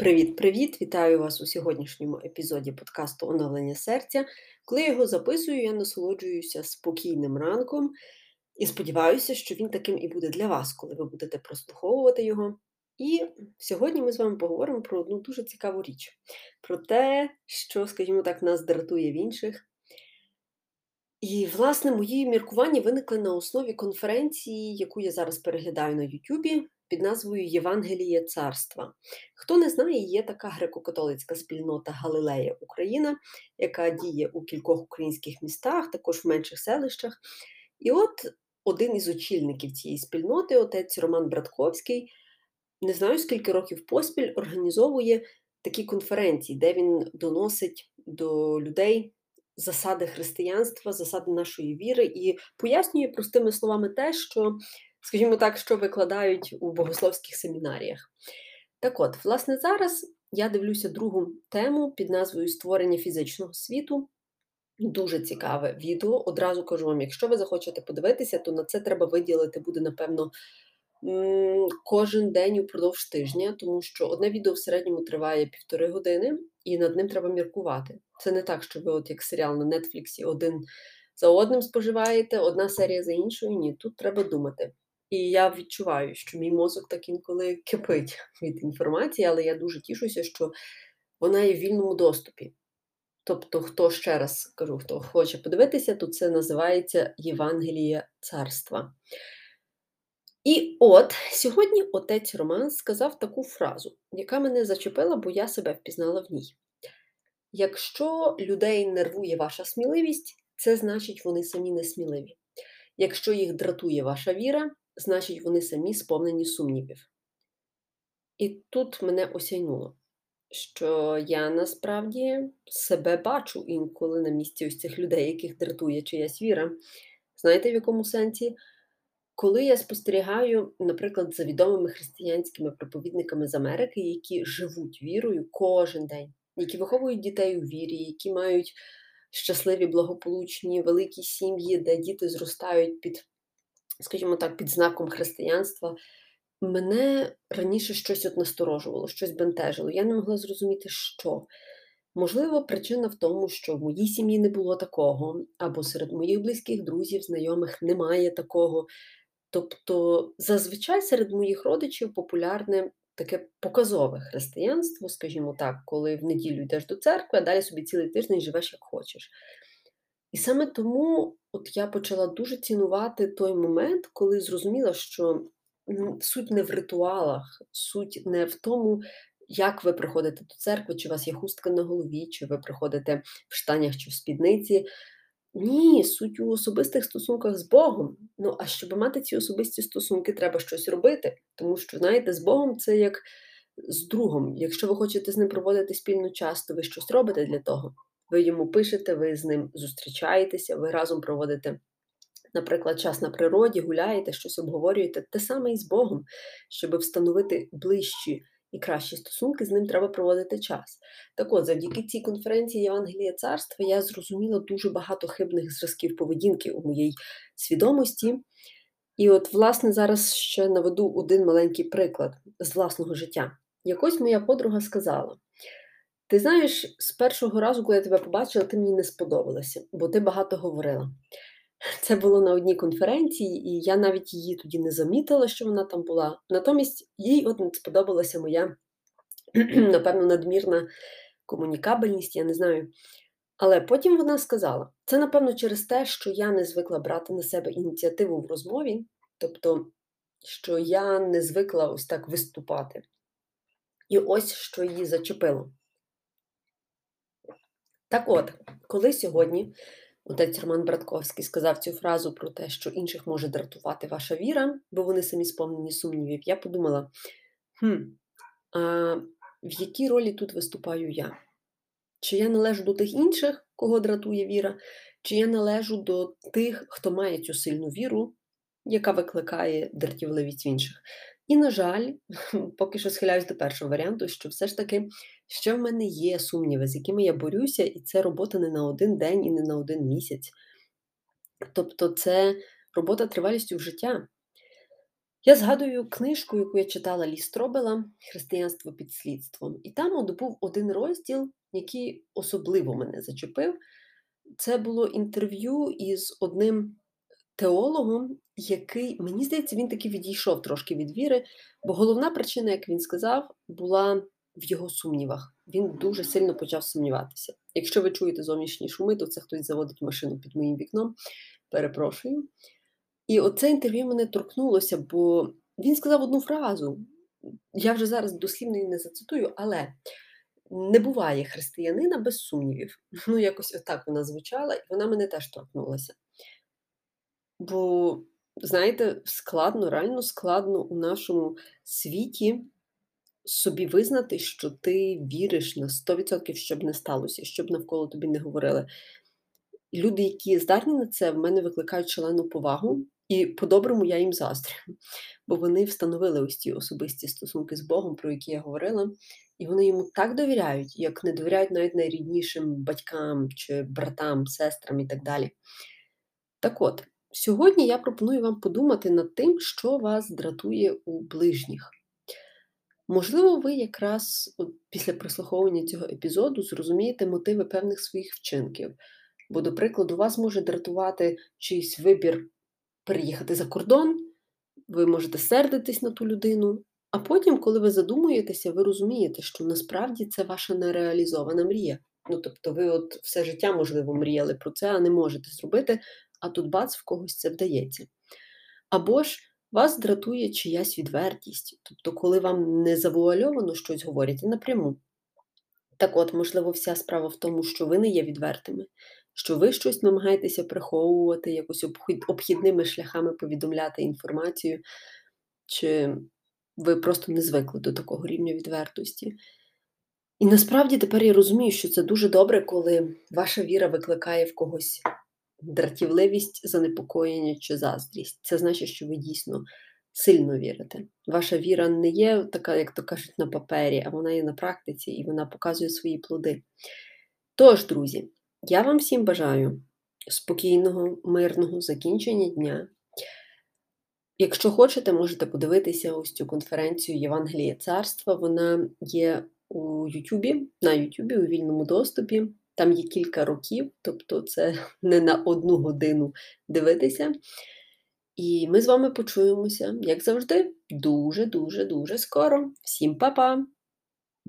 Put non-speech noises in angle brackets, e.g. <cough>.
Привіт-привіт! Вітаю вас у сьогоднішньому епізоді подкасту Оновлення серця. Коли я його записую, я насолоджуюся спокійним ранком і сподіваюся, що він таким і буде для вас, коли ви будете прослуховувати його. І сьогодні ми з вами поговоримо про одну дуже цікаву річ: про те, що, скажімо так, нас дратує в інших. І, власне, мої міркування виникли на основі конференції, яку я зараз переглядаю на Ютубі під назвою Євангеліє царства. Хто не знає, є така греко-католицька спільнота Галилея Україна, яка діє у кількох українських містах, також в менших селищах. І от один із очільників цієї спільноти, отець Роман Братковський, не знаю скільки років поспіль, організовує такі конференції, де він доносить до людей. Засади християнства, засади нашої віри, і пояснює простими словами те, що скажімо так, що викладають у богословських семінаріях. Так от, власне, зараз я дивлюся другу тему під назвою Створення фізичного світу. Дуже цікаве відео. Одразу кажу вам, якщо ви захочете подивитися, то на це треба виділити буде, напевно, кожен день упродовж тижня, тому що одне відео в середньому триває півтори години, і над ним треба міркувати. Це не так, що ви, от як серіал на Нетфліксі, один за одним споживаєте, одна серія за іншою. Ні, тут треба думати. І я відчуваю, що мій мозок так інколи кипить від інформації, але я дуже тішуся, що вона є в вільному доступі. Тобто, хто ще раз кажу, хто хоче подивитися, то це називається Євангеліє царства. І от сьогодні отець Роман сказав таку фразу, яка мене зачепила, бо я себе впізнала в ній. Якщо людей нервує ваша сміливість, це значить, вони самі несміливі. Якщо їх дратує ваша віра, значить, вони самі сповнені сумнівів. І тут мене осяйнуло, що я насправді себе бачу інколи на місці ось цих людей, яких дратує чиясь віра. Знаєте, в якому сенсі? Коли я спостерігаю, наприклад, за відомими християнськими проповідниками з Америки, які живуть вірою кожен день, які виховують дітей у вірі, які мають щасливі, благополучні, великі сім'ї, де діти зростають під скажімо так, під знаком християнства, мене раніше щось от насторожувало, щось бентежило. Я не могла зрозуміти, що. Можливо, причина в тому, що в моїй сім'ї не було такого, або серед моїх близьких друзів, знайомих немає такого. Тобто, зазвичай серед моїх родичів популярне таке показове християнство, скажімо так, коли в неділю йдеш до церкви, а далі собі цілий тиждень живеш як хочеш. І саме тому от я почала дуже цінувати той момент, коли зрозуміла, що ну, суть не в ритуалах, суть не в тому, як ви приходите до церкви, чи у вас є хустка на голові, чи ви приходите в штанях чи в спідниці. Ні, суть у особистих стосунках з Богом. Ну, а щоб мати ці особисті стосунки, треба щось робити. Тому що, знаєте, з Богом це як з другом. Якщо ви хочете з ним проводити спільно час, то ви щось робите для того ви йому пишете, ви з ним зустрічаєтеся, ви разом проводите, наприклад, час на природі, гуляєте, щось обговорюєте. Те саме і з Богом, щоб встановити ближчі і кращі стосунки, з ним треба проводити час. Так от, завдяки цій конференції Євангелія царства я зрозуміла дуже багато хибних зразків поведінки у моїй свідомості. І от, власне, зараз ще наведу один маленький приклад з власного життя. Якось моя подруга сказала: ти знаєш, з першого разу, коли я тебе побачила, ти мені не сподобалася, бо ти багато говорила. Це було на одній конференції, і я навіть її тоді не замітила, що вона там була. Натомість їй от сподобалася моя, <clears throat> напевно, надмірна комунікабельність, я не знаю. Але потім вона сказала: це, напевно, через те, що я не звикла брати на себе ініціативу в розмові, тобто, що я не звикла ось так виступати. І ось що її зачепило. Так от, коли сьогодні отець Роман Братковський сказав цю фразу про те, що інших може дратувати ваша віра, бо вони самі сповнені сумнівів, я подумала: хм, а в якій ролі тут виступаю я? Чи я належу до тих інших, кого дратує віра, чи я належу до тих, хто має цю сильну віру, яка викликає дратівливість в інших? І, на жаль, <laughs> поки що схиляюсь до першого варіанту, що все ж таки ще в мене є сумніви, з якими я борюся, і це робота не на один день і не на один місяць. Тобто, це робота тривалістю в життя. Я згадую книжку, яку я читала Лі Стробела Християнство під слідством. І там от був один розділ, який особливо мене зачепив. Це було інтерв'ю із одним теологом, який, мені здається, він таки відійшов трошки від віри, бо головна причина, як він сказав, була в його сумнівах. Він дуже сильно почав сумніватися. Якщо ви чуєте зовнішні шуми, то це хтось заводить машину під моїм вікном. Перепрошую. І оце інтерв'ю мене торкнулося, бо він сказав одну фразу. Я вже зараз дослівно її не зацитую, але не буває християнина без сумнівів. <laughs> Ну, якось отак вона звучала, і вона мене теж торкнулася. Бо, знаєте, складно, реально складно у нашому світі собі визнати, що ти віриш на 100%, щоб не сталося, щоб навколо тобі не говорили. Люди, які здатні на це, в мене викликають шалену повагу, і по-доброму я їм заздрю, бо вони встановили ось ті особисті стосунки з Богом, про які я говорила, і вони йому так довіряють, як не довіряють навіть найріднішим батькам чи братам, сестрам і так далі. Так от, сьогодні я пропоную вам подумати над тим, що вас дратує у ближніх. Можливо, ви якраз от після прослуховування цього епізоду зрозумієте мотиви певних своїх вчинків. Бо, до прикладу, вас може дратувати чийсь вибір переїхати за кордон, ви можете сердитись на ту людину, а потім, коли ви задумуєтеся, ви розумієте, що насправді це ваша нереалізована мрія. Ну, тобто, ви от все життя, можливо, мріяли про це, а не можете зробити, а тут бац, в когось це вдається. Або ж вас дратує чиясь відвертість, тобто, коли вам не завуальовано щось говорять напряму. Так от, можливо, вся справа в тому, що ви не є відвертими, що ви щось намагаєтеся приховувати, якось обхідними шляхами повідомляти інформацію, чи ви просто не звикли до такого рівня відвертості. І насправді тепер я розумію, що це дуже добре, коли ваша віра викликає в когось дратівливість, занепокоєння чи заздрість. Це значить, що ви дійсно сильно вірите. Ваша віра не є така, як то кажуть, на папері, а вона є на практиці і вона показує свої плоди. Тож, друзі, я вам всім бажаю спокійного, мирного закінчення дня. Якщо хочете, можете подивитися ось цю конференцію Євангелія Царства. Вона є у Ютубі, на Ютубі у вільному доступі. Там є кілька років, тобто це <laughs> не на одну годину дивитися. І ми з вами почуємося, як завжди, дуже-дуже-дуже скоро. Всім па-па!